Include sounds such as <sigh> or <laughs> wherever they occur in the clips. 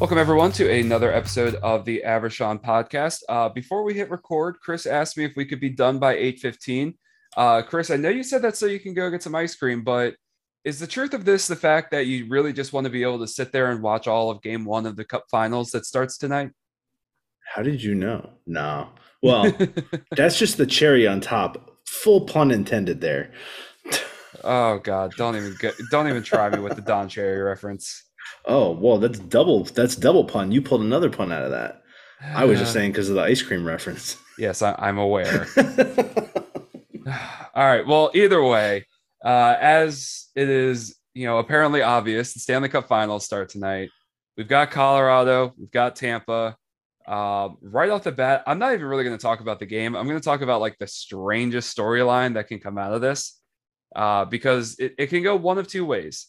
Welcome everyone to another episode of the Avershon podcast. Uh, before we hit record, Chris asked me if we could be done by eight fifteen. Uh, Chris, I know you said that so you can go get some ice cream, but is the truth of this the fact that you really just want to be able to sit there and watch all of Game One of the Cup Finals that starts tonight? How did you know? No. Well, <laughs> that's just the cherry on top. Full pun intended there. oh God! Don't even get, don't even try me with the Don Cherry reference. Oh well, that's double. That's double pun. You pulled another pun out of that. I was just saying because of the ice cream reference. Yes, I, am aware. <laughs> All right. Well, either way, uh, as it is, you know, apparently obvious, the Stanley Cup Finals start tonight. We've got Colorado. We've got Tampa. Uh, right off the bat, I'm not even really going to talk about the game. I'm going to talk about like the strangest storyline that can come out of this uh, because it, it can go one of two ways.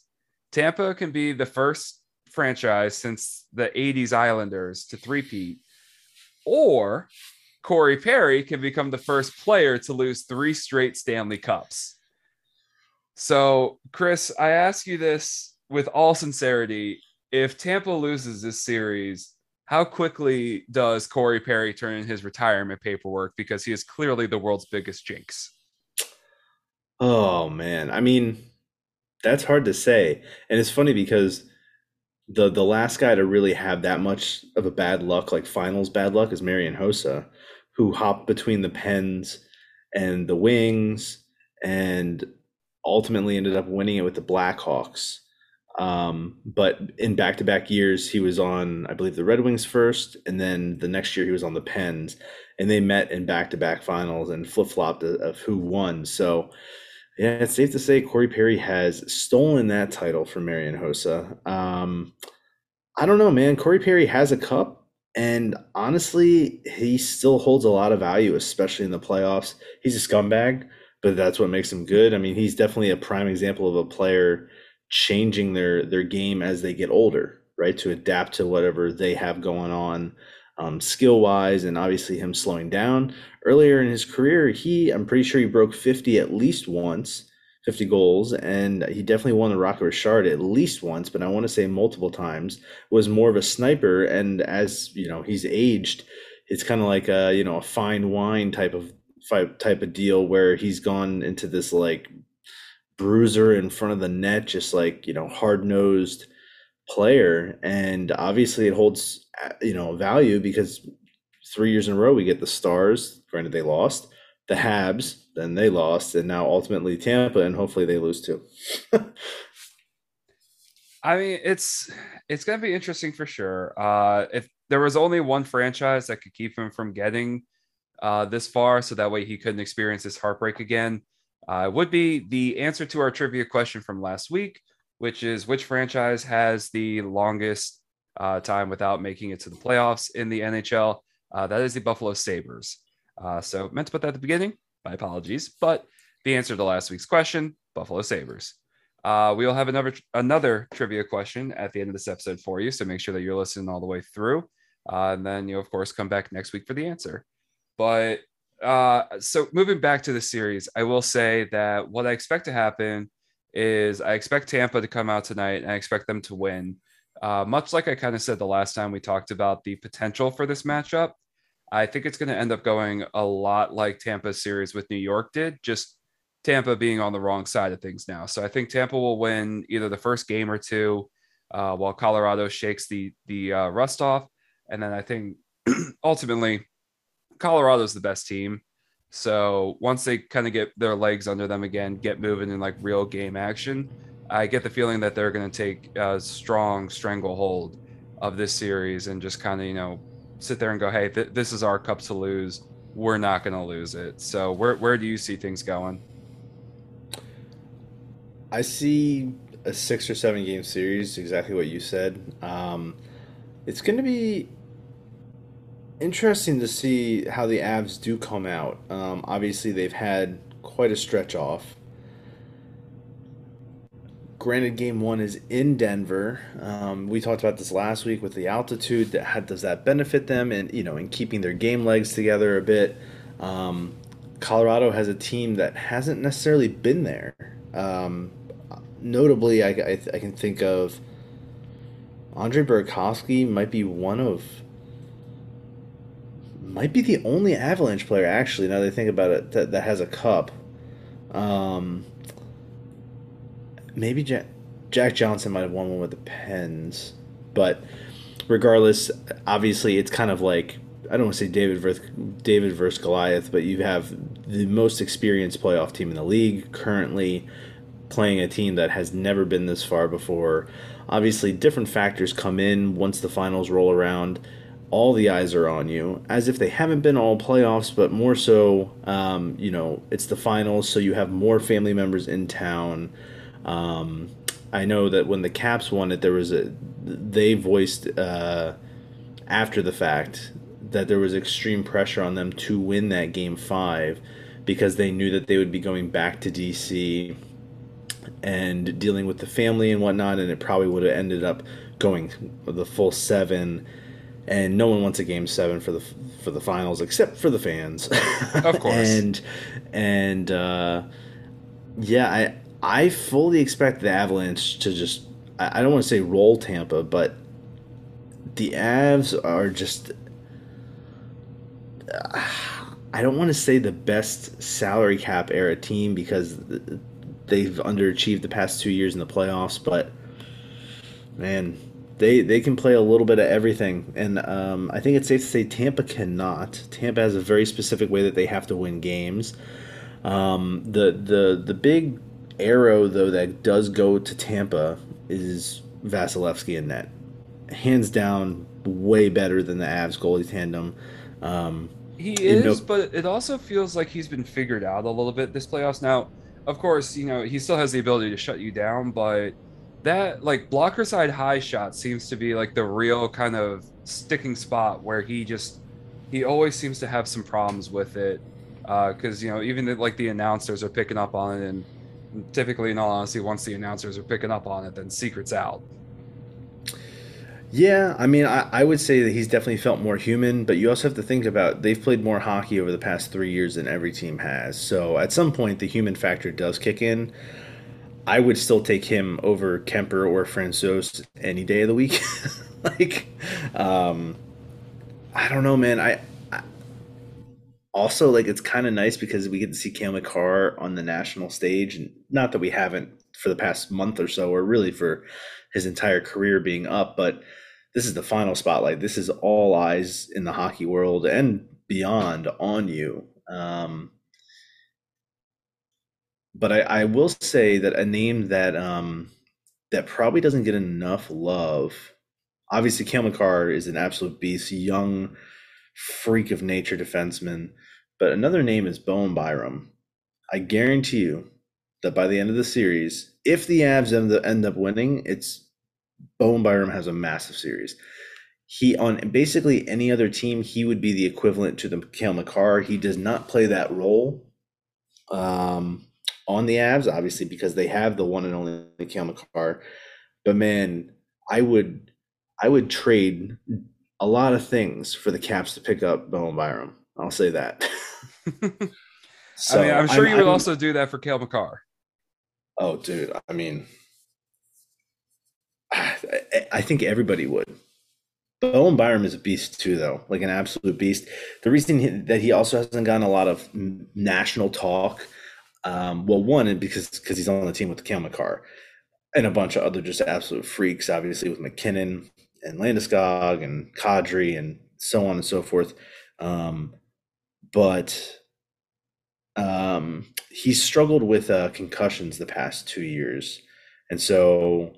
Tampa can be the first franchise since the 80s Islanders to three-peat, or Corey Perry can become the first player to lose three straight Stanley Cups. So, Chris, I ask you this with all sincerity. If Tampa loses this series, how quickly does Corey Perry turn in his retirement paperwork? Because he is clearly the world's biggest jinx. Oh, man. I mean, that's hard to say. And it's funny because the the last guy to really have that much of a bad luck, like finals bad luck, is Marian Hossa, who hopped between the Pens and the Wings, and ultimately ended up winning it with the Blackhawks. Um, but in back to back years, he was on, I believe, the Red Wings first, and then the next year he was on the Pens, and they met in back to back finals and flip flopped of who won. So yeah, it's safe to say Corey Perry has stolen that title from Marian Hossa. Um, I don't know, man. Corey Perry has a cup, and honestly, he still holds a lot of value, especially in the playoffs. He's a scumbag, but that's what makes him good. I mean, he's definitely a prime example of a player changing their their game as they get older, right? To adapt to whatever they have going on um, skill wise, and obviously him slowing down. Earlier in his career, he, I'm pretty sure he broke 50 at least once, 50 goals, and he definitely won the Rocket Richard at least once, but I want to say multiple times. Was more of a sniper, and as you know, he's aged. It's kind of like a you know a fine wine type of type of deal where he's gone into this like bruiser in front of the net, just like you know hard nosed player, and obviously it holds you know value because three years in a row we get the Stars. Granted, they lost the Habs, then they lost, and now ultimately Tampa, and hopefully they lose too. <laughs> I mean, it's it's going to be interesting for sure. Uh, if there was only one franchise that could keep him from getting uh, this far, so that way he couldn't experience this heartbreak again, uh, would be the answer to our trivia question from last week, which is which franchise has the longest uh, time without making it to the playoffs in the NHL. Uh, that is the Buffalo Sabres. Uh, so meant to put that at the beginning. My apologies, but the answer to last week's question: Buffalo Sabres. Uh, we will have another another trivia question at the end of this episode for you. So make sure that you're listening all the way through, uh, and then you of course come back next week for the answer. But uh, so moving back to the series, I will say that what I expect to happen is I expect Tampa to come out tonight, and I expect them to win. Uh, much like I kind of said the last time we talked about the potential for this matchup, I think it's going to end up going a lot like Tampa's series with New York did, just Tampa being on the wrong side of things now. So I think Tampa will win either the first game or two, uh, while Colorado shakes the the uh, rust off, and then I think <clears throat> ultimately Colorado's the best team. So once they kind of get their legs under them again, get moving in like real game action, I get the feeling that they're going to take a strong stranglehold of this series and just kind of, you know, sit there and go, hey, th- this is our cup to lose. We're not going to lose it. So where, where do you see things going? I see a six or seven game series, exactly what you said. Um, it's going to be interesting to see how the Avs do come out. Um, obviously, they've had quite a stretch off. Granted game one is in denver. Um, we talked about this last week with the altitude that does that benefit them and you know in keeping their game legs together a bit? Um, colorado has a team that hasn't necessarily been there. Um, notably I, I, I, can think of Andre Burakovsky might be one of might be the only Avalanche player actually. Now I think about it, that, that has a cup. Um, maybe Jack, Jack Johnson might have won one with the Pens, but regardless, obviously it's kind of like I don't want to say David versus David versus Goliath, but you have the most experienced playoff team in the league currently playing a team that has never been this far before. Obviously, different factors come in once the finals roll around. All the eyes are on you, as if they haven't been all playoffs, but more so, um, you know, it's the finals, so you have more family members in town. Um, I know that when the Caps won it, there was a they voiced uh, after the fact that there was extreme pressure on them to win that game five because they knew that they would be going back to DC and dealing with the family and whatnot, and it probably would have ended up going the full seven. And no one wants a game seven for the for the finals except for the fans, of course. <laughs> and and uh, yeah, I I fully expect the Avalanche to just I don't want to say roll Tampa, but the Avs are just I don't want to say the best salary cap era team because they've underachieved the past two years in the playoffs, but man, they they can play a little bit of everything, and um, I think it's safe to say Tampa cannot. Tampa has a very specific way that they have to win games. Um, the the the big arrow though that does go to Tampa is Vasilevskiy in net, hands down, way better than the Avs goalie tandem. Um, he is, no- but it also feels like he's been figured out a little bit this playoffs. Now, of course, you know he still has the ability to shut you down, but that like blocker side high shot seems to be like the real kind of sticking spot where he just he always seems to have some problems with it because uh, you know even the, like the announcers are picking up on it and typically in all honesty once the announcers are picking up on it then secrets out yeah, I mean, I, I would say that he's definitely felt more human, but you also have to think about they've played more hockey over the past three years than every team has. So at some point, the human factor does kick in. I would still take him over Kuemper or Francouz any day of the week. <laughs> like, um, I don't know, man. I, I also like it's kind of nice because we get to see Cale Makar on the national stage, and not that we haven't for the past month or so, or really for his entire career being up, but this is the final spotlight. This is all eyes in the hockey world and beyond on you. Um, but I, I, will say that a name that um, that probably doesn't get enough love. Obviously, Cale Makar is an absolute beast, young freak of nature defenseman. But another name is Bowen Byram. I guarantee you that by the end of the series, if the Avs end, end up winning, it's Bowen Byram has a massive series. He on basically any other team, he would be the equivalent to the Cale Makar. He does not play that role um, on the Avs, obviously, because they have the one and only Cale Makar. But man, I would I would trade a lot of things for the Caps to pick up Bowen Byram. I'll say that. <laughs> so, I mean, I'm sure I'm, you would I'm, also do that for Cale Makar. Oh, dude. I mean, I think everybody would. Bowen Byram is a beast too, though, like an absolute beast. The reason that he also hasn't gotten a lot of national talk, um, well, one because because he's on the team with Cale Makar, and a bunch of other just absolute freaks, obviously with MacKinnon and Landeskog and Kadri and so on and so forth. Um, but um, he's struggled with uh, concussions the past two years, and so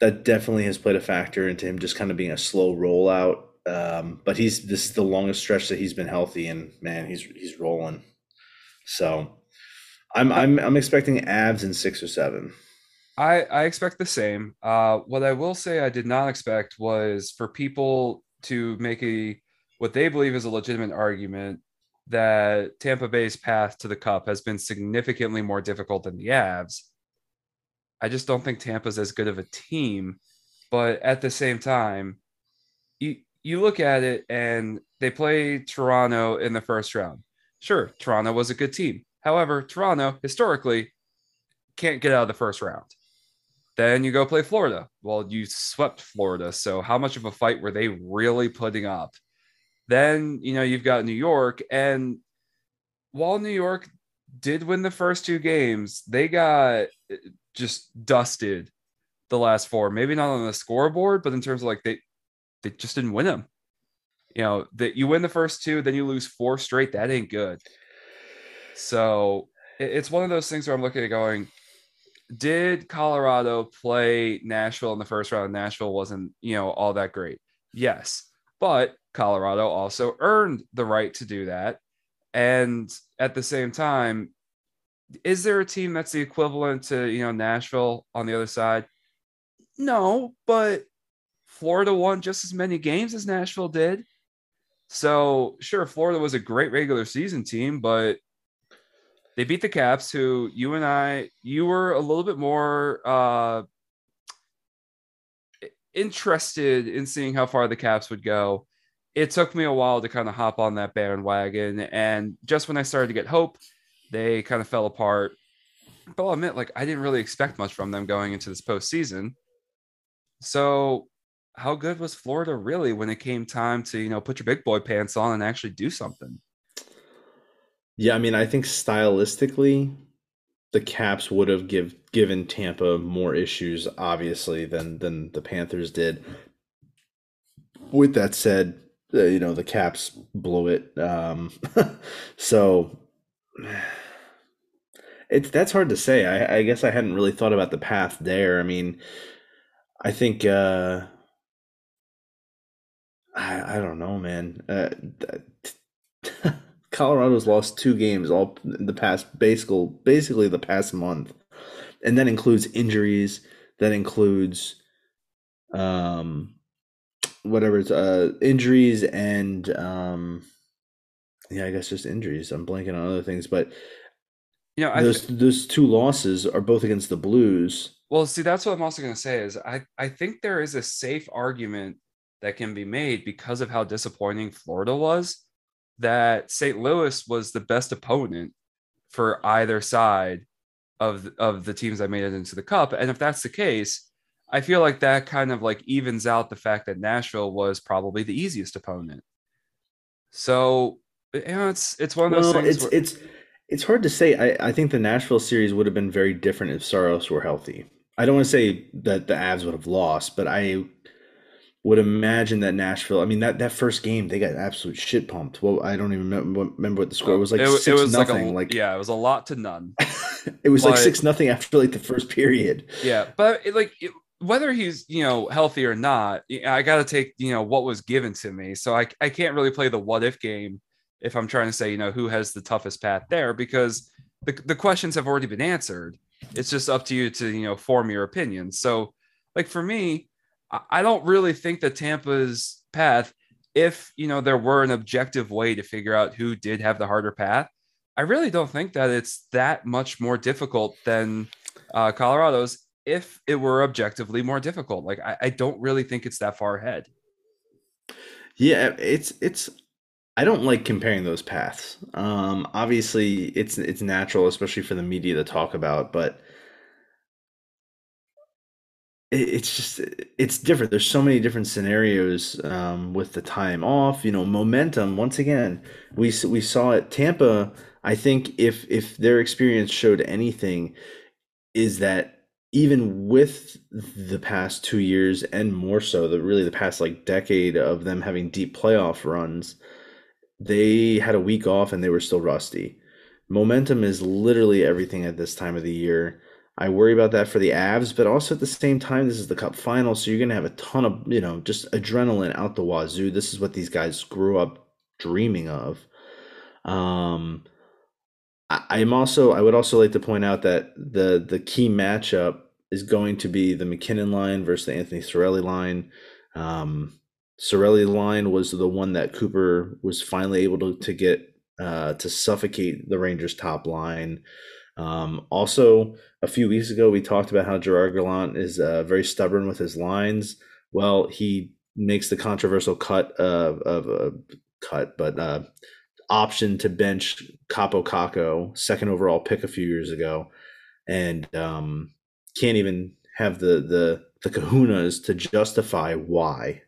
that definitely has played a factor into him just kind of being a slow rollout. Um, but he's this is the longest stretch that he's been healthy, and man, he's he's rolling. So I'm I'm I'm expecting Avs in six or seven. I I expect the same. Uh, what I will say I did not expect was for people to make a what they believe is a legitimate argument that Tampa Bay's path to the Cup has been significantly more difficult than the Avs I just don't think Tampa's as good of a team. But at the same time, you you look at it and they play Toronto in the first round. Sure, Toronto was a good team. However, Toronto historically can't get out of the first round. Then you go play Florida. Well, you swept Florida. So how much of a fight were they really putting up? Then, you know, you've got New York. And while New York did win the first two games, they got just dusted the last four. Maybe not on the scoreboard, but in terms of like they they just didn't win them. You know, that you win the first two, then you lose four straight. That ain't good. So it's one of those things where I'm looking at going, did Colorado play Nashville in the first round? Nashville wasn't, you know, all that great. Yes. But Colorado also earned the right to do that. And at the same time, is there a team that's the equivalent to, you know, Nashville on the other side? No, but Florida won just as many games as Nashville did. So, sure, Florida was a great regular season team, but they beat the Caps, who you and I, you were a little bit more uh, interested in seeing how far the Caps would go. It took me a while to kind of hop on that bandwagon. And just when I started to get hope, they kind of fell apart. But I'll admit, like, I didn't really expect much from them going into this postseason. So, how good was Florida really when it came time to, you know, put your big boy pants on and actually do something? Yeah, I mean, I think stylistically, the Caps would have give given Tampa more issues, obviously, than than the Panthers did. With that said, uh, you know the Caps blew it. Um, <laughs> so <sighs> it's that's hard to say. I, I guess I hadn't really thought about the path there. I mean, I think uh, I I don't know, man. Uh, Colorado's lost two games all the past basically basically the past month, and that includes injuries. That includes, um, whatever it's uh injuries and um, yeah, I guess just injuries. I'm blanking on other things, but you know, those th- those two losses are both against the Blues. Well, see, that's what I'm also going to say is I I think there is a safe argument that can be made because of how disappointing Florida was that St. Louis was the best opponent for either side of of the teams that made it into the cup. And if that's the case, I feel like that kind of like evens out the fact that Nashville was probably the easiest opponent. So you know, it's it's one of those well, things. It's where- it's it's hard to say. I, I think the Nashville series would have been very different if Saros were healthy. I don't want to say that the Avs would have lost, but I would imagine that Nashville. I mean that that first game they got absolute shit pumped. Well, I don't even remember, what the score was like. It, six it was nothing. Like, a, like, yeah, it was a lot to none. <laughs> it was but, like six nothing after like the first period. Yeah, but it, like it, whether he's you know healthy or not, I got to take you know what was given to me. So I I can't really play the what if game if I'm trying to say you know who has the toughest path there because the the questions have already been answered. It's just up to you to you know form your opinion. So like for me I don't really think that Tampa's path, if you know there were an objective way to figure out who did have the harder path, I really don't think that it's that much more difficult than uh, Colorado's. If it were objectively more difficult, like I, I don't really think it's that far ahead. Yeah, it's it's I don't like comparing those paths. Um, obviously, it's it's natural, especially for the media to talk about. But it's just it's different. There's so many different scenarios um, with the time off you know momentum. Once again we we saw it tampa i think if if their experience showed anything is that even with the past two years and more so the really the past like decade of them having deep playoff runs they had a week off and they were still rusty. Momentum is literally everything at this time of the year I worry about that for the Avs, but also at the same time, this is the Cup final, so you're going to have a ton of you know just adrenaline out the wazoo. This is what these guys grew up dreaming of. Um, I, am also I would also like to point out that the the key matchup is going to be the MacKinnon line versus the Anthony Cirelli line. Um, Cirelli line was the one that Cooper was finally able to to get uh, to suffocate the Rangers top line. Um, also, a few weeks ago, we talked about how Gerard Gallant is uh, very stubborn with his lines. Well, he makes the controversial cut of, of a cut, but uh, option to bench Kaapo Kakko, second overall pick a few years ago, and um, can't even have the the the kahunas to justify why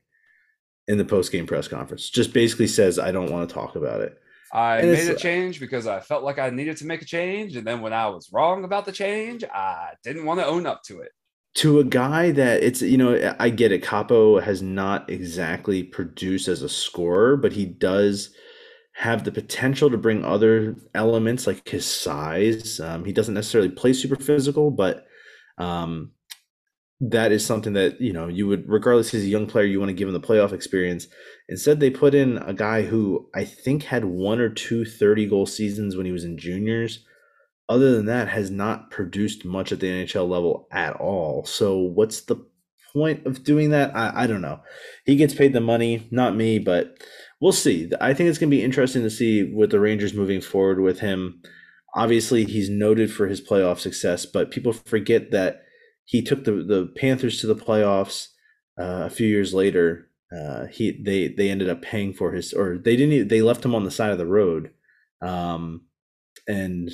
in the post game press conference. Just basically says, I don't want to talk about it. I made a change because I felt like I needed to make a change. And then when I was wrong about the change, I didn't want to own up to it. To a guy that it's, you know, I get it. Kaapo has not exactly produced as a scorer, but he does have the potential to bring other elements like his size. Um, he doesn't necessarily play super physical, but um, that is something that you know you would regardless he's a young player you want to give him the playoff experience instead they put in a guy who i think had one or two 30 goal seasons when he was in juniors. Other than that has not produced much at the nhl level at all. So what's the point of doing that? I, I don't know. He gets paid the money not me but we'll see. I think it's going to be interesting to see with the rangers moving forward with him. Obviously he's noted for his playoff success but people forget that he took the the Panthers to the playoffs uh, a few years later. Uh, he they they ended up paying for his or they didn't even, they left him on the side of the road, um, and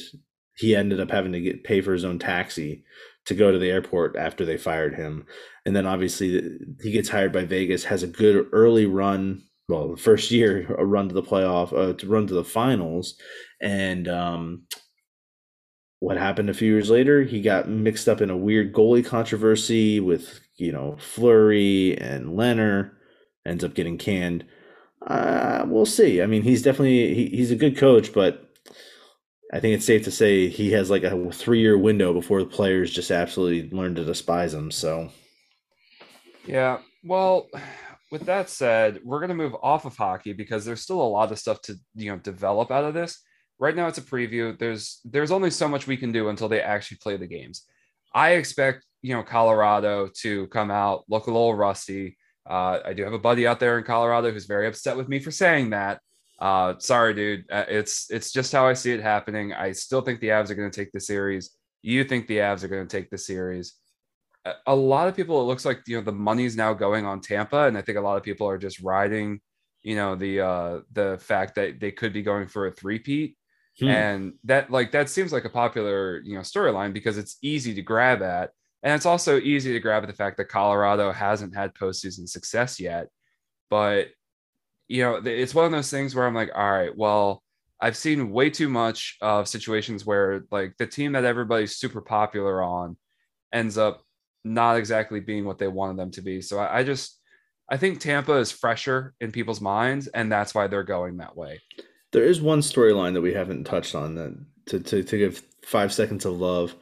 he ended up having to get pay for his own taxi to go to the airport after they fired him. And then obviously he gets hired by Vegas, has a good early run. Well, the first year, a run to the playoff, uh, to run to the finals, and um, what happened a few years later? He got mixed up in a weird goalie controversy with, you know, Fleury and Lehner, ends up getting canned. Uh, we'll see. I mean, he's definitely he, he's a good coach, but I think it's safe to say he has like a three year window before the players just absolutely learn to despise him. So, yeah. Well, with that said, we're going to move off of hockey because there's still a lot of stuff to you know develop out of this right now it's a preview. There's there's only so much we can do until they actually play the games. I expect you know Colorado to come out look a little rusty. Uh, I do have a buddy out there in Colorado who's very upset with me for saying that. Uh, sorry, dude. Uh, it's it's just how I see it happening. I still think the Avs are going to take the series. You think the Avs are going to take the series? A, a lot of people, it looks like you know the money's now going on Tampa, and I think a lot of people are just riding, you know, the uh, the fact that they could be going for a three-peat. Hmm. And that like that seems like a popular, you know, storyline because it's easy to grab at. And it's also easy to grab at the fact that Colorado hasn't had postseason success yet. But you know, it's one of those things where I'm like, all right, well, I've seen way too much of situations where like the team that everybody's super popular on ends up not exactly being what they wanted them to be. So I, I just I think Tampa is fresher in people's minds, and that's why they're going that way. There is one storyline that we haven't touched on that to, to, to give five seconds of love.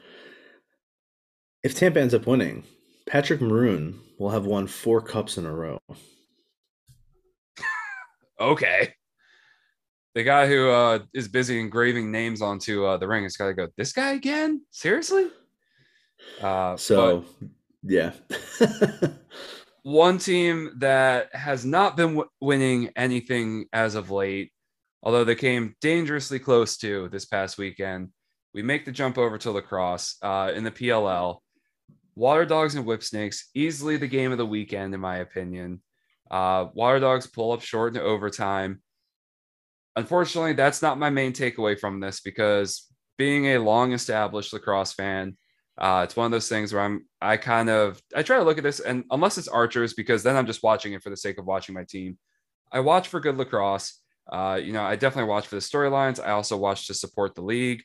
If Tampa ends up winning, Patrick Maroon will have won four cups in a row. <laughs> okay. The guy who uh, is busy engraving names onto uh, the ring has got to go, this guy again? Seriously? Uh, so, yeah. <laughs> one team that has not been w- winning anything as of late although they came dangerously close to this past weekend. We make the jump over to lacrosse uh, in the PLL. Water Dogs and Whip Snakes, easily the game of the weekend, in my opinion. Uh, Water Dogs pull up short in overtime. Unfortunately, that's not my main takeaway from this because being a long established lacrosse fan, uh, it's one of those things where I'm, I kind of, I try to look at this and unless it's Archers, because then I'm just watching it for the sake of watching my team. I watch for good lacrosse. Uh, you know, I definitely watch for the storylines. I also watch to support the league,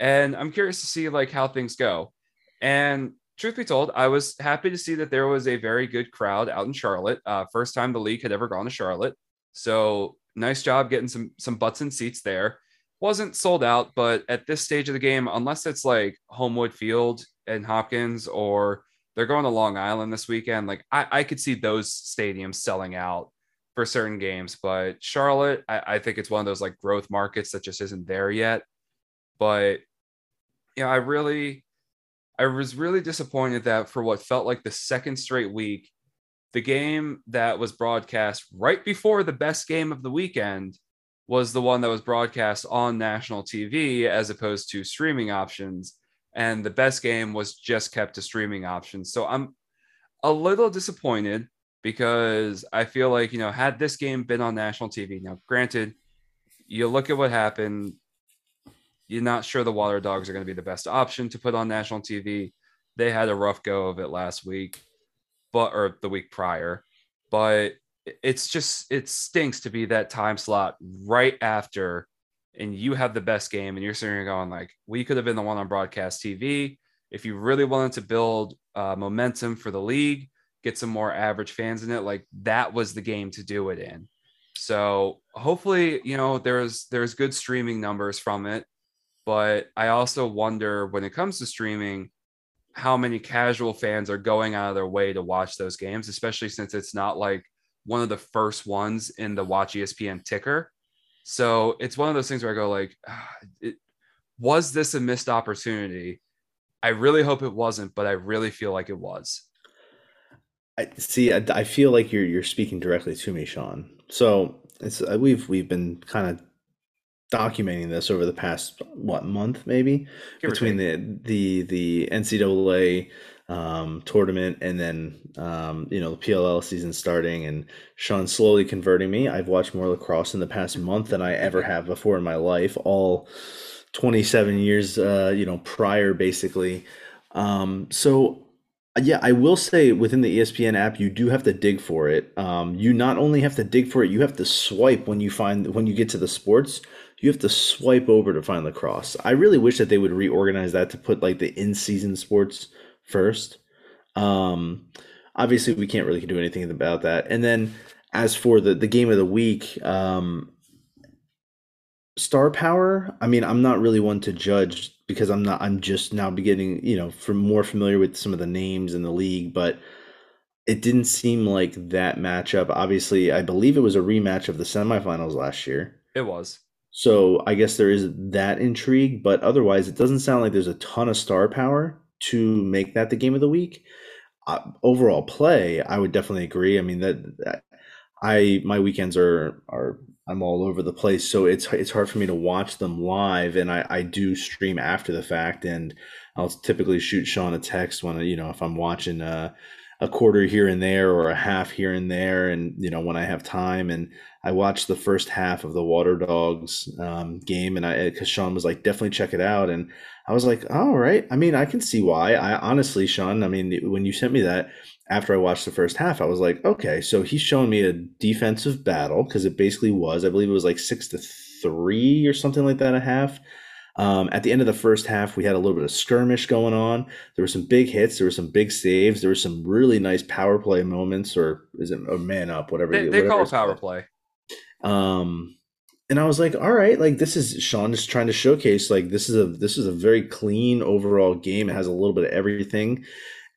and I'm curious to see like how things go. And truth be told, I was happy to see that there was a very good crowd out in Charlotte. Uh, first time the league had ever gone to Charlotte, so nice job getting some some butts and seats there. Wasn't sold out, but at this stage of the game, unless it's like Homewood Field and Hopkins or they're going to Long Island this weekend, like I, I could see those stadiums selling out for certain games. But Charlotte, I, I, think it's one of those like growth markets that just isn't there yet. But you know, I really, I was really disappointed that for what felt like the second straight week, the game that was broadcast right before the best game of the weekend was the one that was broadcast on national TV as opposed to streaming options. And the best game was just kept to streaming options. So I'm a little disappointed because I feel like, you know, had this game been on national TV, now granted, you look at what happened, you're not sure the Water Dogs are going to be the best option to put on national TV. they had a rough go of it last week, but or the week prior. But it's just it stinks to be that time slot right after and you have the best game and you're sitting here going like we could have been the one on broadcast tv if you really wanted to build uh, momentum for the league get some more average fans in it like that was the game to do it in so hopefully you know there's there's good streaming numbers from it but i also wonder when it comes to streaming how many casual fans are going out of their way to watch those games especially since it's not like one of the first ones in the watch espn ticker so it's one of those things where I go like, ah, it, was this a missed opportunity? I really hope it wasn't, but I really feel like it was. I see. I, I feel like you're you're speaking directly to me, Sean. So it's uh, we've we've been kind of documenting this over the past what month maybe Give between the the the NCAA um, tournament and then um, you know the PLL season starting and Sean slowly converting me. I've watched more lacrosse in the past month than I ever have before in my life. All 27 years, uh, you know, prior basically. Um, so yeah, I will say within the ESPN app, you do have to dig for it. Um, you not only have to dig for it, you have to swipe when you find when you get to the sports. You have to swipe over to find lacrosse. I really wish that they would reorganize that to put like the in-season sports first. Um, obviously, we can't really do anything about that. And then as for the the game of the week, um, star power. I mean, I'm not really one to judge because I'm not. I'm just now beginning, you know, from more familiar with some of the names in the league, but it didn't seem like that matchup. Obviously, I believe it was a rematch of the semifinals last year. It was. So I guess there is that intrigue, but otherwise, it doesn't sound like there's a ton of star power to make that the game of the week. Uh, overall play, I would definitely agree. I mean that, that I my weekends are are I'm all over the place, so it's it's hard for me to watch them live, and I I do stream after the fact, and I'll typically shoot Sean a text when you know if I'm watching a a quarter here and there or a half here and there, and you know when I have time, and I watched the first half of the Water Dogs um, game, and I because Sean was like definitely check it out, and I was like, all right. I mean, I can see why. I honestly, Sean, I mean, when you sent me that after I watched the first half, I was like, okay, so he's showing me a defensive battle because it basically was. I believe it was like six to three or something like that a half. Um, at the end of the first half, we had a little bit of skirmish going on. There were some big hits. There were some big saves. There were some really nice power play moments, or is it a man up? Whatever they, they whatever call it power play. Um, and I was like, all right, like this is Sean is trying to showcase like this is a this is a very clean overall game. It has a little bit of everything.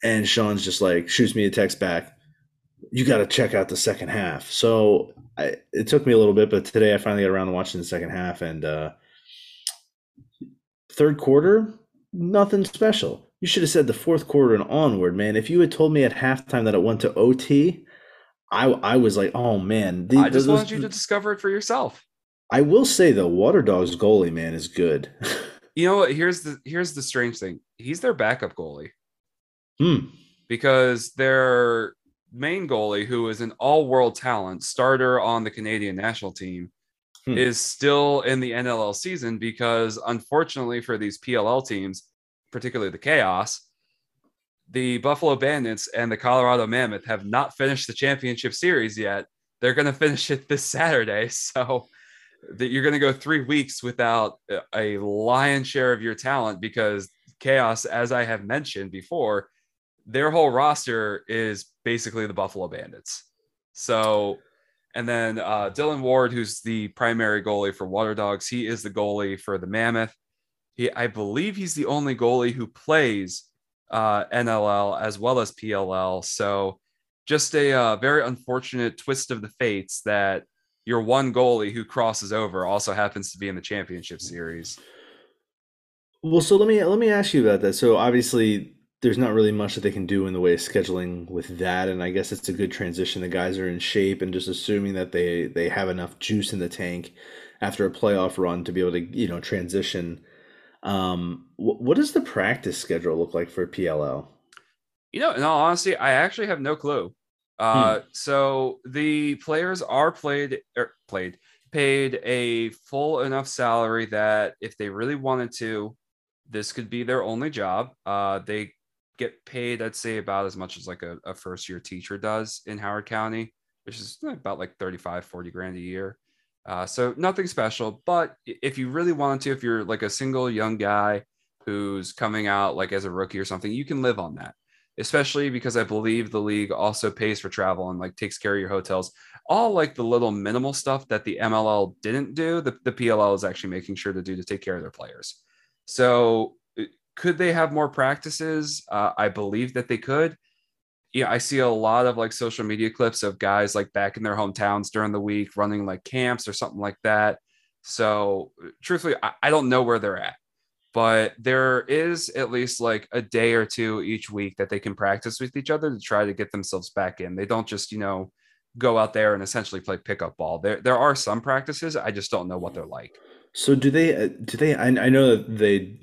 And Sean's just like shoots me a text back. You got to check out the second half. So I, it took me a little bit, but today I finally got around to watching the second half. And uh, third quarter, nothing special. You should have said the fourth quarter and onward, man. If you had told me at halftime that it went to OT, I I was like, oh man. The, I just those, wanted you to discover it for yourself. I will say though, Water Dogs goalie man is good. <laughs> you know what? Here's the here's the strange thing. He's their backup goalie. Hmm. Because their main goalie, who is an all-world talent, starter on the Canadian national team, hmm. is still in the NLL season because unfortunately for these PLL teams, particularly the Chaos, the Buffalo Bandits and the Colorado Mammoth have not finished the championship series yet. They're going to finish it this Saturday. <laughs> So that you're going to go three weeks without a lion's share of your talent because chaos, as I have mentioned before, their whole roster is basically the Buffalo Bandits. So, and then uh, Dillon Ward, who's the primary goalie for Water Dogs, he is the goalie for the Mammoth. He, I believe, he's the only goalie who plays uh, NLL as well as PLL. So, just a uh, very unfortunate twist of the fates that your one goalie who crosses over also happens to be in the championship series. Well, so let me let me ask you about that. So obviously there's not really much that they can do in the way of scheduling with that and I guess it's a good transition. The guys are in shape and just assuming that they they have enough juice in the tank after a playoff run to be able to, you know, transition. Um wh- what does the practice schedule look like for PLL? You know, in all honesty, I actually have no clue. Uh, hmm. So the players are played er, played paid a full enough salary that if they really wanted to, this could be their only job. Uh, they get paid, I'd say about as much as like a, a first year teacher does in Howard County, which is about like 35, 40 grand a year. Uh, so nothing special, but if you really wanted to, if you're like a single young guy who's coming out like as a rookie or something, you can live on that. Especially because I believe the league also pays for travel and like takes care of your hotels. All like the little minimal stuff that the MLL didn't do, the, the PLL is actually making sure to do to take care of their players. So could they have more practices? Uh, I believe that they could. Yeah, I see a lot of like social media clips of guys like back in their hometowns during the week running like camps or something like that. So, truthfully, I, I don't know where they're at but there is at least like a day or two each week that they can practice with each other to try to get themselves back in. They don't just, you know, go out there and essentially play pickup ball. There there are some practices, I just don't know what they're like. So do they uh, do they I, I know that they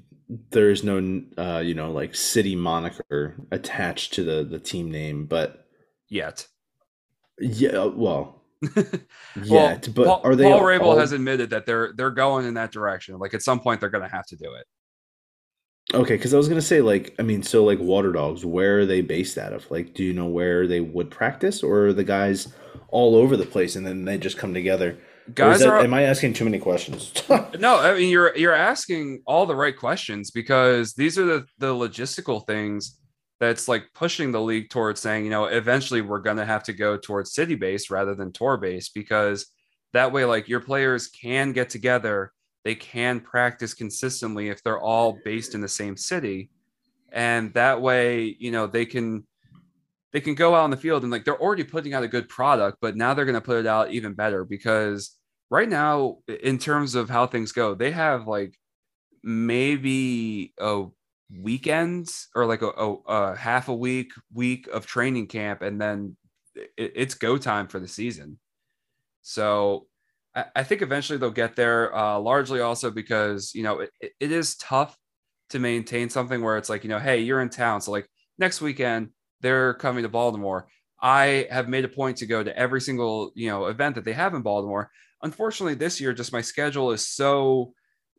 there's no uh you know like city moniker attached to the the team name, but yet. Yeah, uh, well, <laughs> yeah, but Paul, are they Paul Rabil all... has admitted that they're they're going in that direction. Like at some point they're going to have to do it. Okay, because I was gonna say, like, I mean, so like Water Dogs, where are they based out of? Like, do you know where they would practice, or are the guys all over the place and then they just come together? Guys that, are. Am I asking too many questions? <laughs> no, I mean you're you're asking all the right questions because these are the the logistical things that's like pushing the league towards saying, you know, eventually we're gonna have to go towards city base rather than tour base because that way, like your players can get together they can practice consistently if they're all based in the same city and that way you know they can they can go out on the field and like they're already putting out a good product but now they're going to put it out even better because right now in terms of how things go they have like maybe a weekend or like a, a, a half a week week of training camp and then it, it's go time for the season so I think eventually they'll get there, uh, largely also because, you know, it, it is tough to maintain something where it's like, you know, hey, you're in town. So, like, next weekend, they're coming to Baltimore. I have made a point to go to every single, you know, event that they have in Baltimore. Unfortunately, this year, just my schedule is so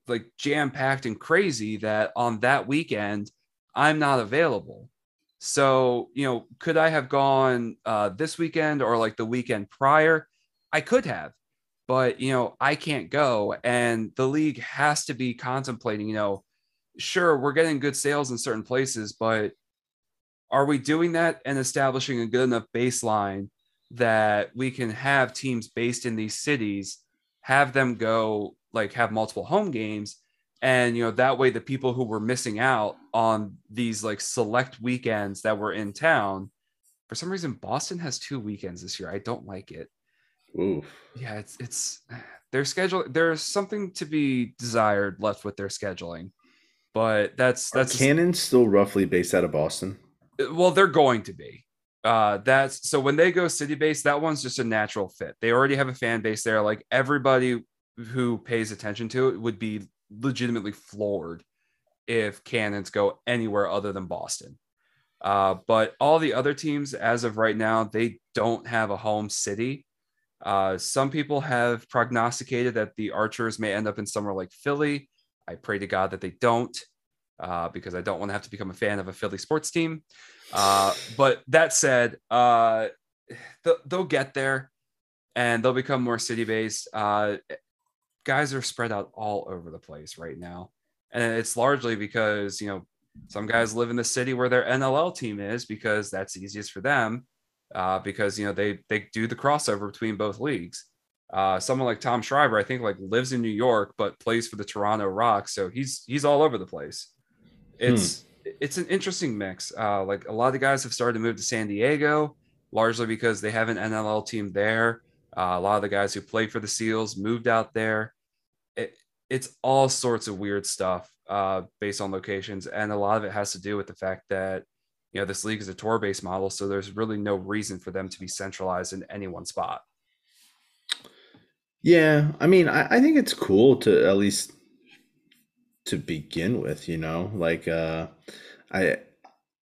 like jam packed and crazy that on that weekend, I'm not available. So, you know, could I have gone uh, this weekend or like the weekend prior? I could have but you know i can't go and the league has to be contemplating you know sure we're getting good sales in certain places but are we doing that and establishing a good enough baseline that we can have teams based in these cities have them go like have multiple home games and you know that way the people who were missing out on these like select weekends that were in town for some reason boston has two weekends this year i don't like it Oof. Yeah, it's it's their schedule. There's something to be desired left with their scheduling, but that's that's Are Cannon still roughly based out of Boston. Uh, well, they're going to be. Uh, that's so when they go city based, that one's just a natural fit. They already have a fan base there. Like everybody who pays attention to it would be legitimately floored if Cannons go anywhere other than Boston. Uh, but all the other teams, as of right now, they don't have a home city. Uh, some people have prognosticated that the Archers may end up in somewhere like Philly. I pray to God that they don't, uh, because I don't want to have to become a fan of a Philly sports team. Uh, but that said, uh, th- they'll get there and they'll become more city based. Uh, guys are spread out all over the place right now. And it's largely because, you know, some guys live in the city where their NLL team is because that's easiest for them uh, because you know they they do the crossover between both leagues. Uh, someone like Tom Schreiber, I think, like lives in New York but plays for the Toronto Rock, so he's he's all over the place. It's hmm. it's an interesting mix. Uh, like a lot of the guys have started to move to San Diego, largely because they have an NLL team there. Uh, a lot of the guys who played for the Seals moved out there. It, it's all sorts of weird stuff uh, based on locations, and a lot of it has to do with the fact that you know this league is a tour based model so there's really no reason for them to be centralized in any one spot yeah i mean I, I, think it's cool to at least to begin with you know like uh i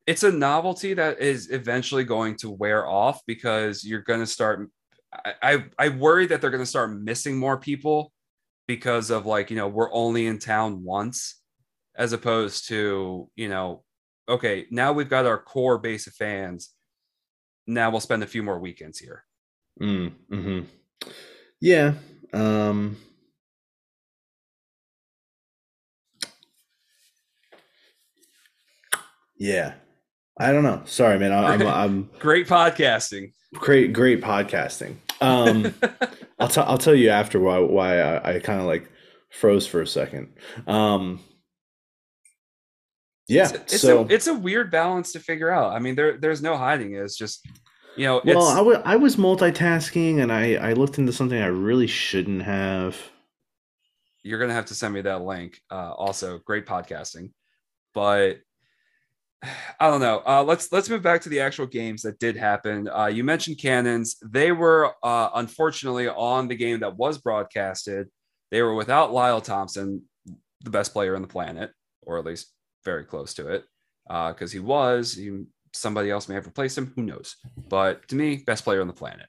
it's a novelty that is eventually going to wear off because you're going to start I, I i worry that they're going to start missing more people because of like you know we're only in town once as opposed to you know okay, now we've got our core base of fans. Now we'll spend a few more weekends here. Mm, hmm Yeah. Um, yeah. I don't know. Sorry, man. I, I'm, I'm great podcasting. Great, great podcasting. Um, <laughs> I'll tell I'll tell you after why why I, I kind of like froze for a second. Um, yeah, it's, it's so a, it's a weird balance to figure out. I mean, there there's no hiding it. It's just you know. Well, I, w- I was multitasking and I I looked into something I really shouldn't have. You're gonna have to send me that link. Uh, also, great podcasting, but I don't know. Uh, let's let's move back to the actual games that did happen. Uh, you mentioned cannons; they were uh, unfortunately on the game that was broadcasted. They were without Lyle Thompson, the best player on the planet, or at least very close to it, because uh, he was. He, somebody else may have replaced him. Who knows? But to me, best player on the planet.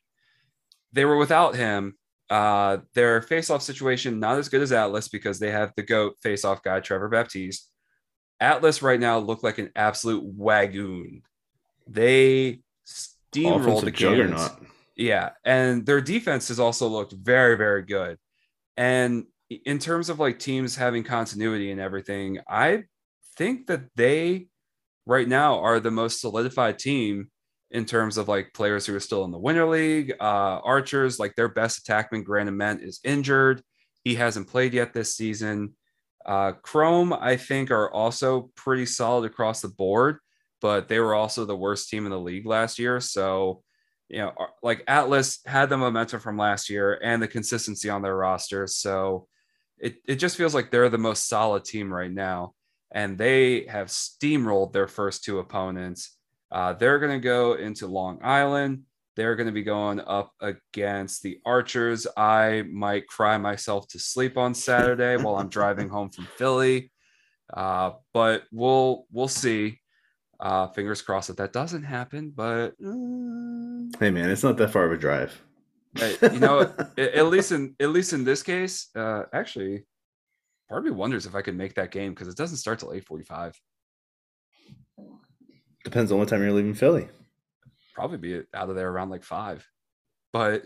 They were without him. Uh, their face-off situation not as good as Atlas because they have the goat face-off guy Trevor Baptiste Atlas right now look like an absolute wagoon. They steamrolled the juggernaut. Yeah, and their defense has also looked very, very good. And in terms of like teams having continuity and everything, I think that they right now are the most solidified team in terms of like players who are still in the winter league. Uh, Archers, like their best attackman, Grant Ament, is injured. He hasn't played yet this season. Uh, Chrome, I think, are also pretty solid across the board, but they were also the worst team in the league last year. So, you know, like Atlas had the momentum from last year and the consistency on their roster. So it, it just feels like they're the most solid team right now. And they have steamrolled their first two opponents. Uh, they're going to go into Long Island. They're going to be going up against the Archers. I might cry myself to sleep on Saturday while I'm driving home from Philly, uh, but we'll we'll see. Uh, fingers crossed that that doesn't happen. But uh, hey, man, it's not that far of a drive. <laughs> you know, at least in at least in this case, uh, actually, part of me wonders if I could make that game because it doesn't start till eight forty five. Depends on what time you're leaving Philly probably be out of there around like five. But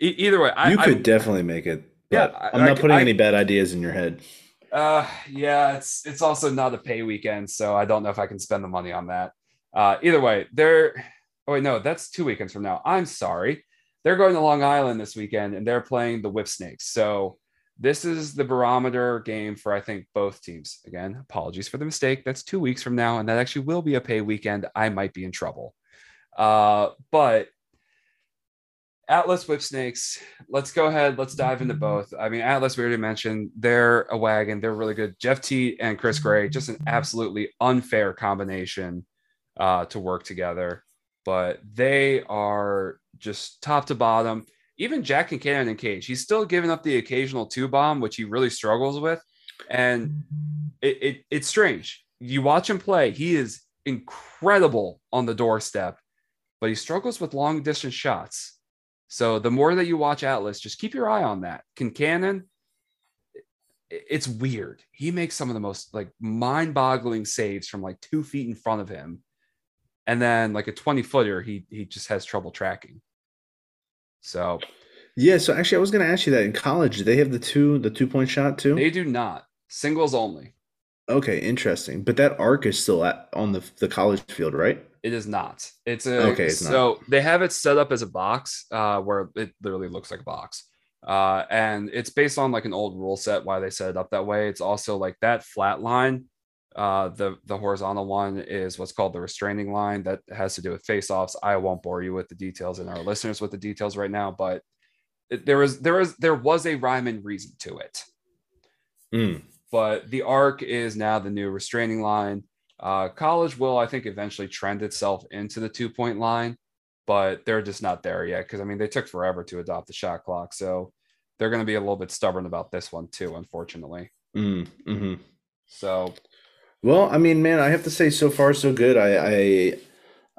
e- either way, I, you could I, definitely make it. Yeah, I, am not putting any bad ideas in your head. Uh, yeah, it's it's also not a pay weekend, so I don't know if I can spend the money on that. Uh, either way, they're. Oh wait, no, that's two weekends from now. I'm sorry. They're going to Long Island this weekend, and they're playing the Whip Snakes. So this is the barometer game for I think both teams. Again, apologies for the mistake. That's two weeks from now, and that actually will be a pay weekend. I might be in trouble. Uh, but Atlas Whip Snakes, let's go ahead. Let's dive into both. I mean, Atlas, we already mentioned, they're a wagon. They're really good. Jeff Teat and Chris Gray, just an absolutely unfair combination uh, to work together. But they are just top to bottom. Even Jack Concannon and Cage, he's still giving up the occasional two bomb, which he really struggles with. And it, it it's strange. You watch him play, he is incredible on the doorstep but he struggles with long distance shots. So the more that you watch Atlas, just keep your eye on that. Concannon, it's weird. He makes some of the most like mind-boggling saves from like two feet in front of him, and then like a twenty footer, he he just has trouble tracking. So, yeah. So actually, I was going to ask you that in college, do they have the two the two point shot too? They do not. Singles only. Okay, interesting. But that arc is still at on the the college field, right? It is not. It's a okay. It's so not. they have it set up as a box, uh, where it literally looks like a box, uh, and it's based on like an old rule set. Why they set it up that way? It's also like that flat line. Uh, the the horizontal one is what's called the restraining line that has to do with face-offs. I won't bore you with the details and our listeners with the details right now, but it, there was there was there was a rhyme and reason to it. Mm. But the arc is now the new restraining line. Uh, college will, I think, eventually trend itself into the two point line, but they're just not there yet because I mean they took forever to adopt the shot clock, so they're going to be a little bit stubborn about this one too, unfortunately. Mm, hmm So, well, I mean, man, I have to say, so far so good. I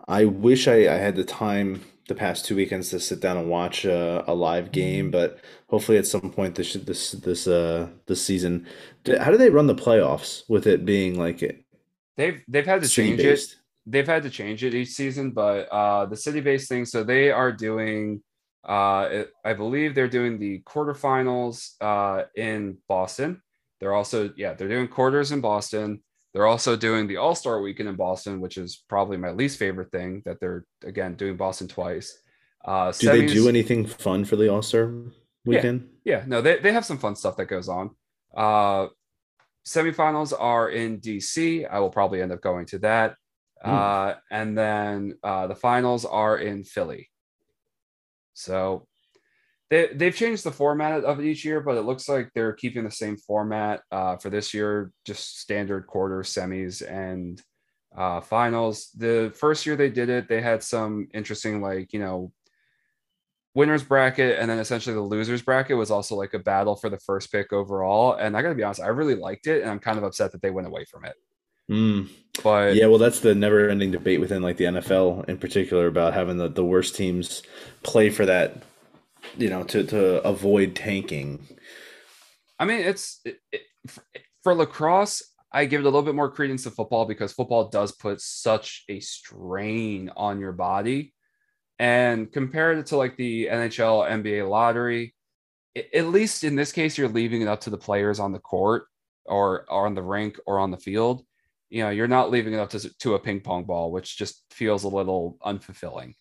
I, I wish I, I had the time the past two weekends to sit down and watch a, a live game, mm-hmm. but hopefully at some point this this this uh this season, how do they run the playoffs with it being like they've they've had to change it. They've had to change it each season, but uh, the city based thing. So they are doing. Uh, I believe they're doing the quarterfinals uh, in Boston. They're also yeah they're doing quarters in Boston. They're also doing the All Star Weekend in Boston, which is probably my least favorite thing that they're again doing Boston twice. Uh, do semis, they do anything fun for the All Star Weekend? Yeah, yeah, no, they, they have some fun stuff that goes on. Uh, semifinals are in DC. I will probably end up going to that. Mm. Uh, and then uh, the finals are in Philly. So they, they've changed the format of it each year, but it looks like they're keeping the same format uh, for this year, just standard quarter, semis, and uh, finals. The first year they did it, they had some interesting, like, you know, winners bracket and then essentially the losers bracket was also like a battle for the first pick overall. And I got to be honest, I really liked it, and I'm kind of upset that they went away from it. Mm. But yeah, well, that's the never-ending debate within like the NFL in particular about having the, the worst teams play for that you know, to to avoid tanking. I mean, it's it, it, for lacrosse. I give it a little bit more credence to football because football does put such a strain on your body. And compared it to like the NHL, NBA lottery, at least in this case, you're leaving it up to the players on the court or, or on the rink or on the field. You know, you're not leaving it up to, to a ping pong ball, which just feels a little unfulfilling.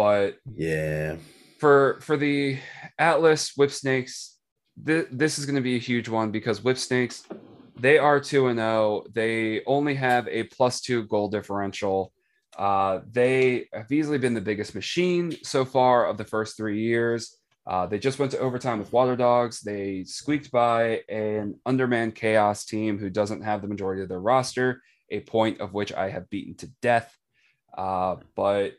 But yeah, for for the Atlas Whip Snakes, th- this is going to be a huge one because Whip Snakes, they are two and zero. Oh. They only have a plus two goal differential. Uh, they have easily been the biggest machine so far of the first three years. Uh, they just went to overtime with Water Dogs. They squeaked by an underman chaos team who doesn't have the majority of their roster, a point of which I have beaten to death. Uh, but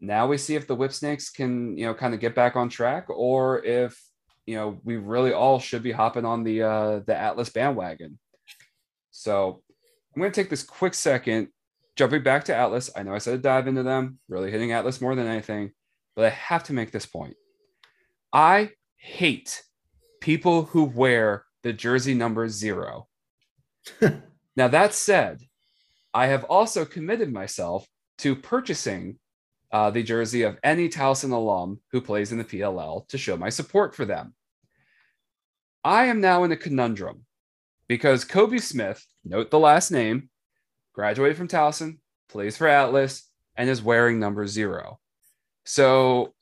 now we see if the whip snakes can you know kind of get back on track or if you know we really all should be hopping on the uh the atlas bandwagon so i'm going to take this quick second jumping back to atlas i know i said to dive into them really hitting atlas more than anything but i have to make this point i hate people who wear the jersey number zero <laughs> now that said i have also committed myself to purchasing uh, the jersey of any Towson alum who plays in the PLL to show my support for them. I am now in a conundrum because Kobe Smith, note the last name, graduated from Towson, plays for Atlas, and is wearing number zero. So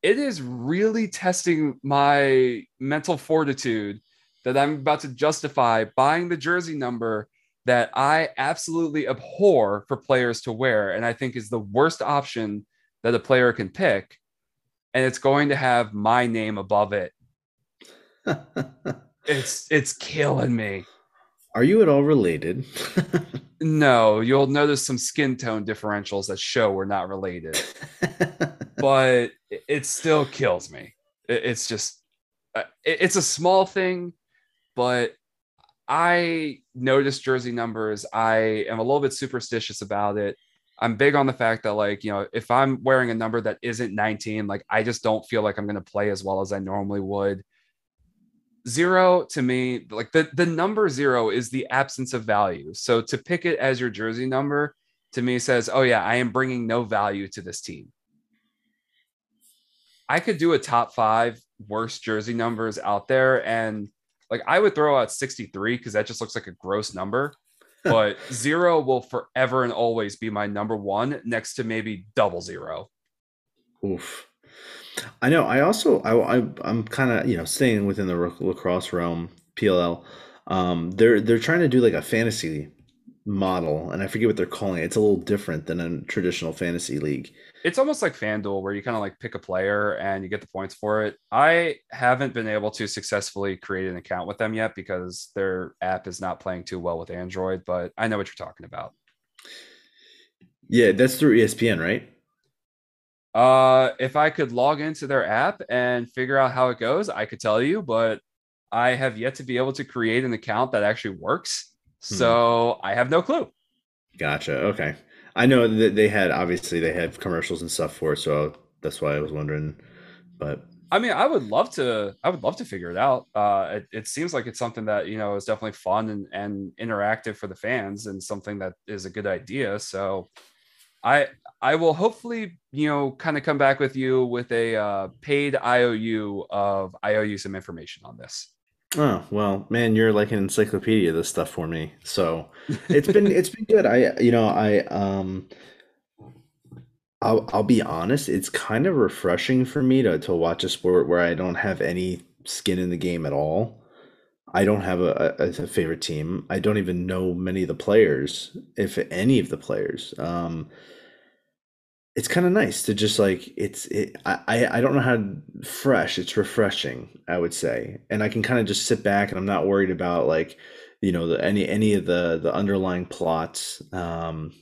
it is really testing my mental fortitude that I'm about to justify buying the jersey number that I absolutely abhor for players to wear, and I think is the worst option that a player can pick. And it's going to have my name above it. <laughs> it's it's killing me. Are you at all related? <laughs> no, you'll notice some skin tone differentials that show we're not related. <laughs> but it still kills me. It's just uh, it's a small thing, but I notice jersey numbers. I am a little bit superstitious about it. I'm big on the fact that, like, you know, if I'm wearing a number that isn't 19, like, I just don't feel like I'm going to play as well as I normally would. Zero to me, like, the, the number zero is the absence of value. So to pick it as your jersey number to me says, oh, yeah, I am bringing no value to this team. I could do a top five worst jersey numbers out there and like I would throw out 63 because that just looks like a gross number. <laughs> But zero will forever and always be my number one next to maybe double zero. Oof. I know. I also I, I am kind of you know staying within the lacrosse realm PLL. Um, they're they're trying to do like a fantasy model, and I forget what they're calling it. It's a little different than a traditional fantasy league it's almost like FanDuel where you kind of like pick a player and you get the points for it. I haven't been able to successfully create an account with them yet because their app is not playing too well with Android, but I know what you're talking about. Yeah, that's through ESPN, right? Uh, if I could log into their app and figure out how it goes, I could tell you, but I have yet to be able to create an account that actually works. Hmm. So I have no clue. Gotcha. Okay. I know that they had obviously they had commercials and stuff for it, so that's why I was wondering. But I mean, I would love to. I would love to figure it out. Uh, it, it seems like it's something that you know is definitely fun and, and interactive for the fans, and something that is a good idea. So, I I will hopefully you know kind of come back with you with a uh, paid IOU of IOU some information on this. Oh well, man, you're like an encyclopedia of this stuff for me. So it's been <laughs> it's been good. I you know I um I'll I'll be honest, it's kind of refreshing for me to to watch a sport where I don't have any skin in the game at all. I don't have a, a, a favorite team. I don't even know many of the players, if any of the players. Um, it's kind of nice to just like it's it I I don't know how fresh it's refreshing I would say and I can kind of just sit back and I'm not worried about like you know the, any any of the the underlying plots um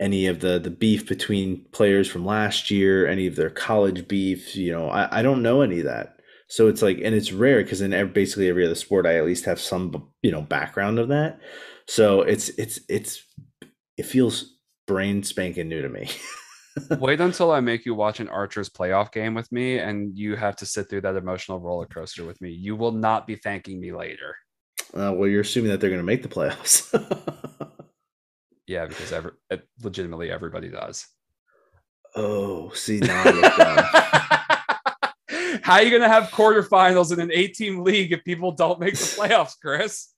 any of the the beef between players from last year any of their college beef you know I, I don't know any of that so it's like and it's rare because in every, basically every other sport I at least have some you know background of that so it's it's it's it feels brain spanking new to me <laughs> Wait until I make you watch an Archers playoff game with me and you have to sit through that emotional roller coaster with me. You will not be thanking me later. Uh, well, you're assuming that they're going to make the playoffs. <laughs> yeah, because every, legitimately everybody does. Oh, see now I <laughs> How are you going to have quarterfinals in an eight-team league if people don't make the playoffs, Chris?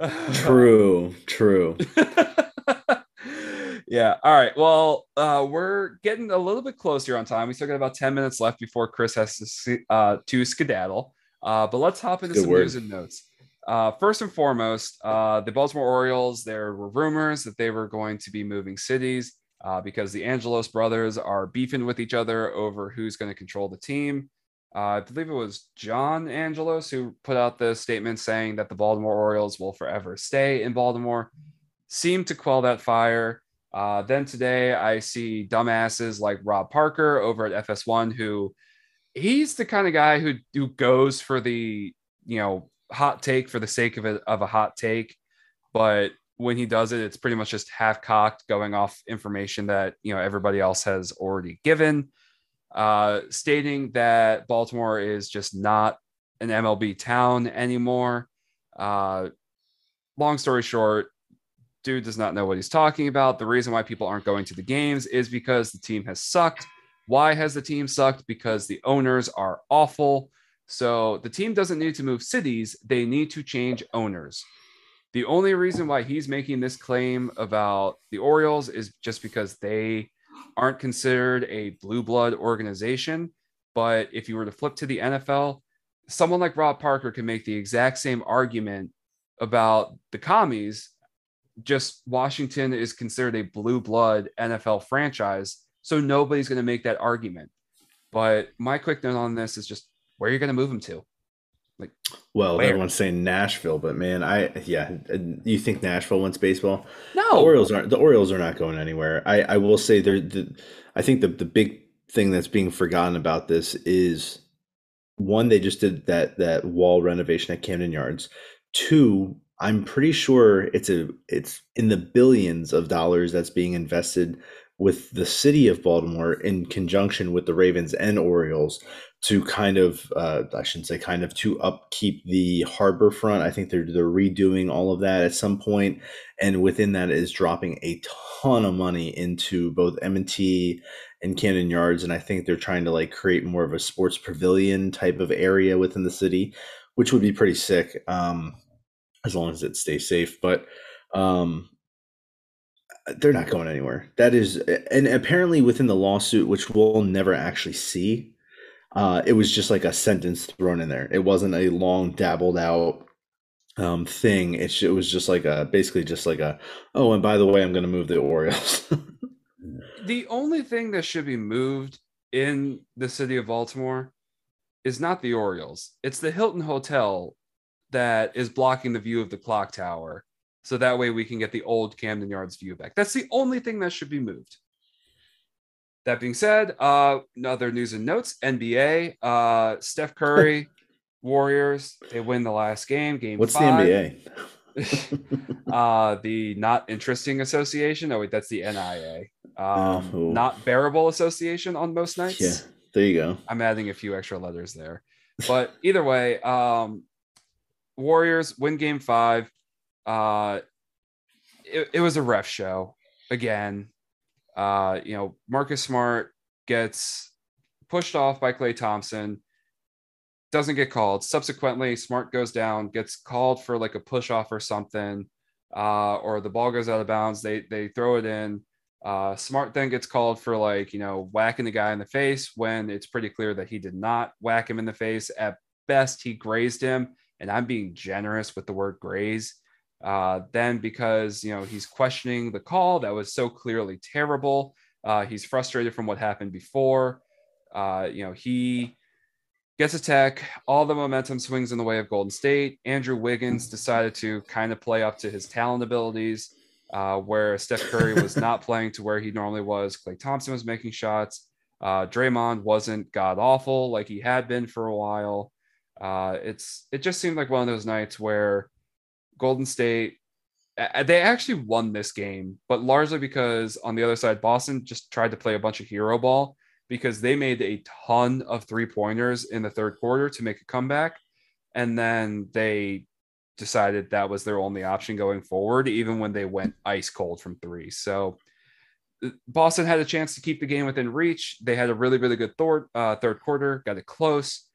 <sighs> true, true <laughs> yeah. All right. Well, uh, we're getting a little bit closer on time. We still got about 10 minutes left before Chris has to, uh, to skedaddle. Uh, but let's hop into Good some word. news and notes. Uh, first and foremost, uh, the Baltimore Orioles, there were rumors that they were going to be moving cities uh, because the Angelos brothers are beefing with each other over who's going to control the team. Uh, I believe it was John Angelos who put out the statement saying that the Baltimore Orioles will forever stay in Baltimore. Seemed to quell that fire. Uh, then today I see dumbasses like Rob Parker over at FS1 who he's the kind of guy who who goes for the you know hot take for the sake of a, of a hot take, but when he does it, it's pretty much just half cocked, going off information that you know everybody else has already given, uh, stating that Baltimore is just not an MLB town anymore. Uh, long story short, dude does not know what he's talking about. The reason why people aren't going to the games is because the team has sucked. Why has the team sucked? Because the owners are awful. So the team doesn't need to move cities, they need to change owners. The only reason why he's making this claim about the Orioles is just because they aren't considered a blue blood organization. But if you were to flip to the NFL, someone like Rob Parker can make the exact same argument about the commies just Washington is considered a blue blood NFL franchise. So nobody's going to make that argument. But my quick note on this is just where are you're going to move him to. Like, well, where? everyone's saying Nashville, but man, I yeah, you think Nashville wins baseball? No, the Orioles aren't. The Orioles are not going anywhere. I I will say there. The, I think the the big thing that's being forgotten about this is one they just did that that wall renovation at Camden Yards. Two, I'm pretty sure it's a it's in the billions of dollars that's being invested with the city of Baltimore in conjunction with the Ravens and Orioles to kind of uh, I shouldn't say kind of to upkeep the harbor front. I think they're they're redoing all of that at some point, and within that is dropping a ton of money into both M&T and Camden Yards, and I think they're trying to like create more of a sports pavilion type of area within the city, which would be pretty sick. Um, as long as it stays safe. But um, they're not going anywhere. That is, and apparently within the lawsuit, which we'll never actually see, uh, it was just like a sentence thrown in there. It wasn't a long dabbled out um, thing. It, it was just like a basically just like a oh, and by the way, I'm going to move the Orioles. <laughs> the only thing that should be moved in the city of Baltimore is not the Orioles. It's the Hilton Hotel that is blocking the view of the clock tower. So that way we can get the old Camden Yards view back. That's the only thing that should be moved. That being said, uh, other news and notes NBA, uh, Steph Curry, <laughs> Warriors, they win the last game. Game What's five. the <laughs> NBA? uh, the Not Interesting Association. Oh, wait, that's the NIA. Um, oh. Not Bearable Association on most nights. Yeah. There you go. I'm adding a few extra letters there. But either way, um, Warriors win game five. Uh, it, it was a ref show again. Uh, you know, Marcus Smart gets pushed off by Klay Thompson, doesn't get called. Subsequently, Smart goes down, gets called for like a push off or something, uh, or the ball goes out of bounds. They they throw it in. Uh, Smart then gets called for like you know whacking the guy in the face when it's pretty clear that he did not whack him in the face. At best, he grazed him, and I'm being generous with the word graze. Uh, then because you know he's questioning the call that was so clearly terrible, uh, he's frustrated from what happened before. Uh, you know he gets a tech. All the momentum swings in the way of Golden State. Andrew Wiggins decided to kind of play up to his talent abilities, uh, where Steph Curry was <laughs> not playing to where he normally was. Klay Thompson was making shots. Uh, Draymond wasn't god awful like he had been for a while. Uh, it's it just seemed like one of those nights where Golden State they actually won this game, but largely because on the other side, Boston just tried to play a bunch of hero ball because they made a ton of three pointers in the third quarter to make a comeback. And then they decided that was their only option going forward, even when they went ice cold from three. So Boston had a chance to keep the game within reach. They had a really, really good third, uh, third quarter, got it close.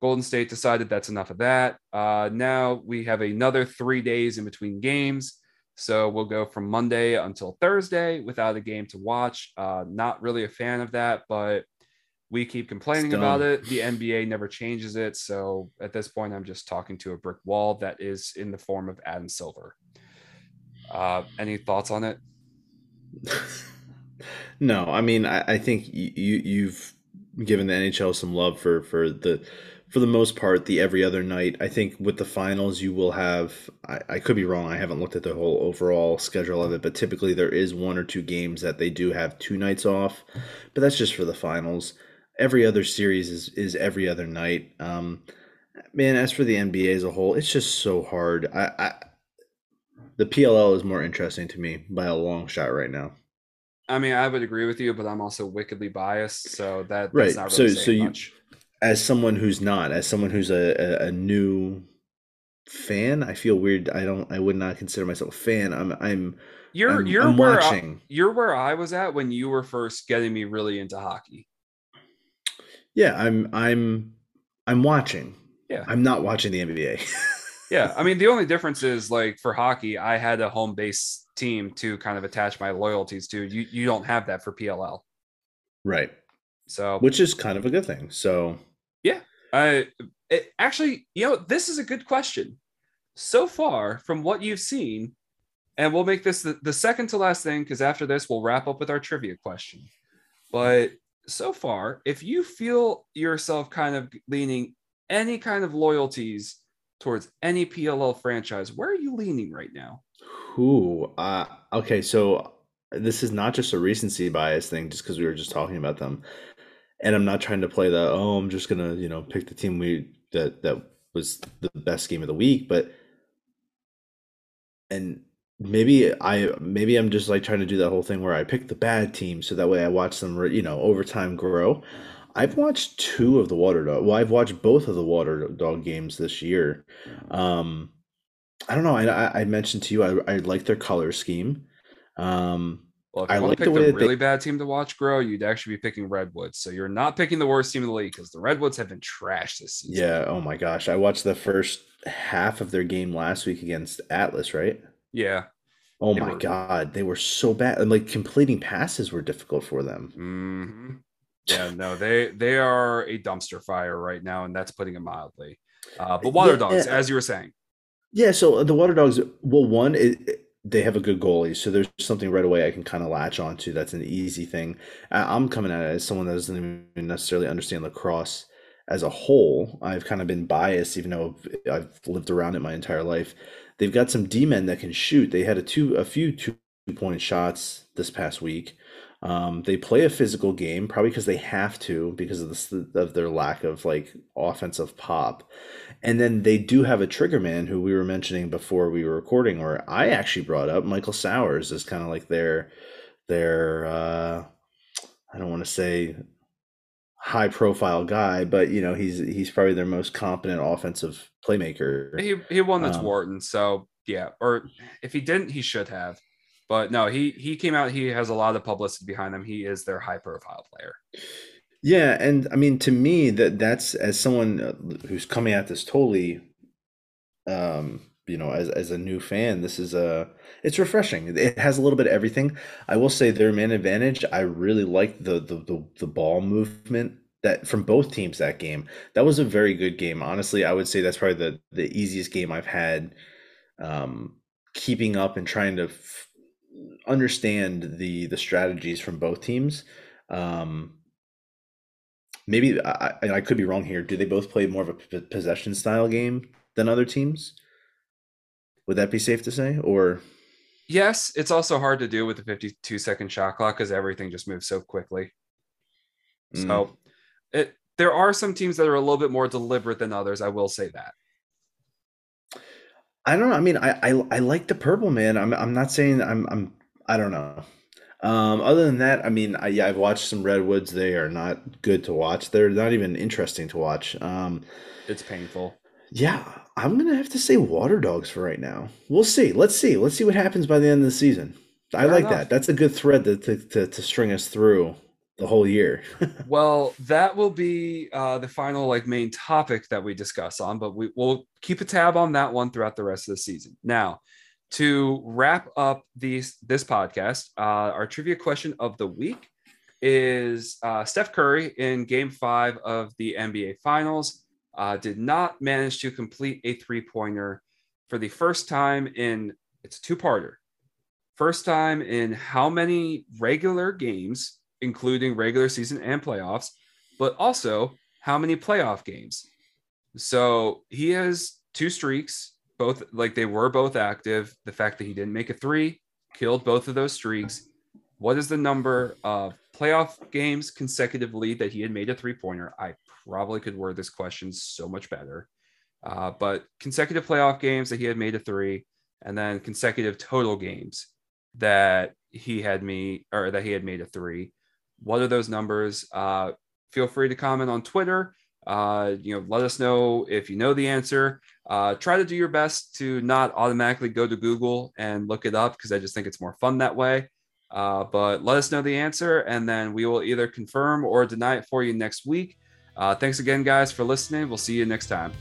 Golden State decided that's enough of that. Uh, now we have another three days in between games. So we'll go from Monday until Thursday without a game to watch. Uh, not really a fan of that, but we keep complaining about it. The NBA never changes it. So at this point, I'm just talking to a brick wall that is in the form of Adam Silver. Uh, any thoughts on it? <laughs> no, I mean, I, I think you, you've given the NHL some love for for the for the most part, the every other night. I think with the finals, you will have. I, I, could be wrong. I haven't looked at the whole overall schedule of it, but typically there is one or two games that they do have two nights off, but that's just for the finals. Every other series is is every other night. Um, man, as for the NBA as a whole, it's just so hard. I, I the PLL is more interesting to me by a long shot right now. I mean, I would agree with you, but I'm also wickedly biased, so that right. Really so, so you, much as someone who's not, as someone who's a, a, a, new fan, I feel weird. I don't. I would not consider myself a fan. I'm. I'm. You're. I'm, you're I'm where watching. I, you're where I was at when you were first getting me really into hockey. Yeah, I'm. I'm. I'm watching. Yeah. I'm not watching the NBA. <laughs> yeah, I mean the only difference is like for hockey, I had a home base team to kind of attach my loyalties to. You you don't have that for PLL. Right. So which is kind of a good thing. So yeah. Uh, it, actually, you know, this is a good question. So far, from what you've seen, and we'll make this the, the second to last thing because after this, we'll wrap up with our trivia question. But so far, if you feel yourself kind of leaning any kind of loyalties towards any PLL franchise, where are you leaning right now? Who? Uh, okay, so this is not just a recency bias thing, just because we were just talking about them and I'm not trying to play the oh I'm just gonna you know pick the team we that that was the best game of the week, but and maybe I maybe I'm just like trying to do that whole thing where I pick the bad team so that way I watch them you know over time grow. I've watched two of the Water Dog. Well, I've watched both of the Water Dog games this year. Um, I don't know. I, I mentioned to you I, I like their color scheme. Um, well, if you I want like to pick the really they... bad team to watch grow, you'd actually be picking Redwoods. So you're not picking the worst team in the league because the Redwoods have been trashed this season. Yeah. Oh my gosh. I watched the first half of their game last week against Atlas, right? Yeah. Oh they my were... god, they were so bad. And like completing passes were difficult for them. Mm-hmm. <sighs> Yeah, no, they they are a dumpster fire right now, and that's putting it mildly. Uh, but Water yeah, Dogs, yeah. as you were saying. Yeah, so the Water Dogs, well, one, it, they have a good goalie, so there's something right away I can kind of latch onto. That's an easy thing. I'm coming at it as someone that doesn't even necessarily understand lacrosse as a whole. I've kind of been biased, even though I've lived around it my entire life. They've got some D men that can shoot. They had a two, a few two point shots this past week. Um, they play a physical game, probably because they have to because of the of their lack of like offensive pop. And then they do have a trigger man who we were mentioning before we were recording, or I actually brought up Michael Sowers is kind of like their their uh, I don't want to say high profile guy, but you know he's he's probably their most competent offensive playmaker. He he won the um, Tewaaraton, so yeah. Or if he didn't, he should have. But no, he he came out. He has a lot of publicity behind him. He is their high profile player. Yeah, and I mean to me that that's as someone uh, who's coming at this totally, um, you know, as as a new fan, this is a it's refreshing. It has a little bit of everything. I will say their main advantage. I really liked the the the, the ball movement that from both teams that game. That was a very good game. Honestly, I would say that's probably the the easiest game I've had um, keeping up and trying to f- understand the the strategies from both teams. Um, maybe I, I could be wrong here. Do they both play more of a p- possession style game than other teams? Would that be safe to say, or? Yes, it's also hard to do with the 52 second shot clock because everything just moves so quickly. Mm. So it there are some teams that are a little bit more deliberate than others. I will say that. I don't know. I mean, I, I I like the purple man. I'm I'm not saying I'm I'm I don't know. Um, other than that, I mean, I, yeah, I've watched some redwoods. They are not good to watch. They're not even interesting to watch. Um, it's painful. Yeah, I'm gonna have to say water dogs for right now. We'll see. Let's see. Let's see what happens by the end of the season. I Fair like enough. that. That's a good thread to, to, to, to string us through the whole year. <laughs> well, that will be uh, the final like main topic that we discuss on, but we will keep a tab on that one throughout the rest of the season. Now, to wrap up these this podcast, uh, our trivia question of the week is uh, Steph Curry in Game Five of the NBA Finals uh, did not manage to complete a three pointer for the first time in it's a two parter. First time in how many regular games including regular season and playoffs, but also how many playoff games. So he has two streaks, both like they were both active. The fact that he didn't make a three killed both of those streaks. What is the number of playoff games consecutively that he had made a three pointer? I probably could word this question so much better. Uh, but consecutive playoff games that he had made a three, and then consecutive total games that he had me or that he had made a three. What are those numbers? Uh, feel free to comment on Twitter. Uh, you know, let us know if you know the answer. Uh, try to do your best to not automatically go to Google and look it up because I just think it's more fun that way. Uh, but let us know the answer, and then we will either confirm or deny it for you next week. Uh, thanks again, guys, for listening. We'll see you next time.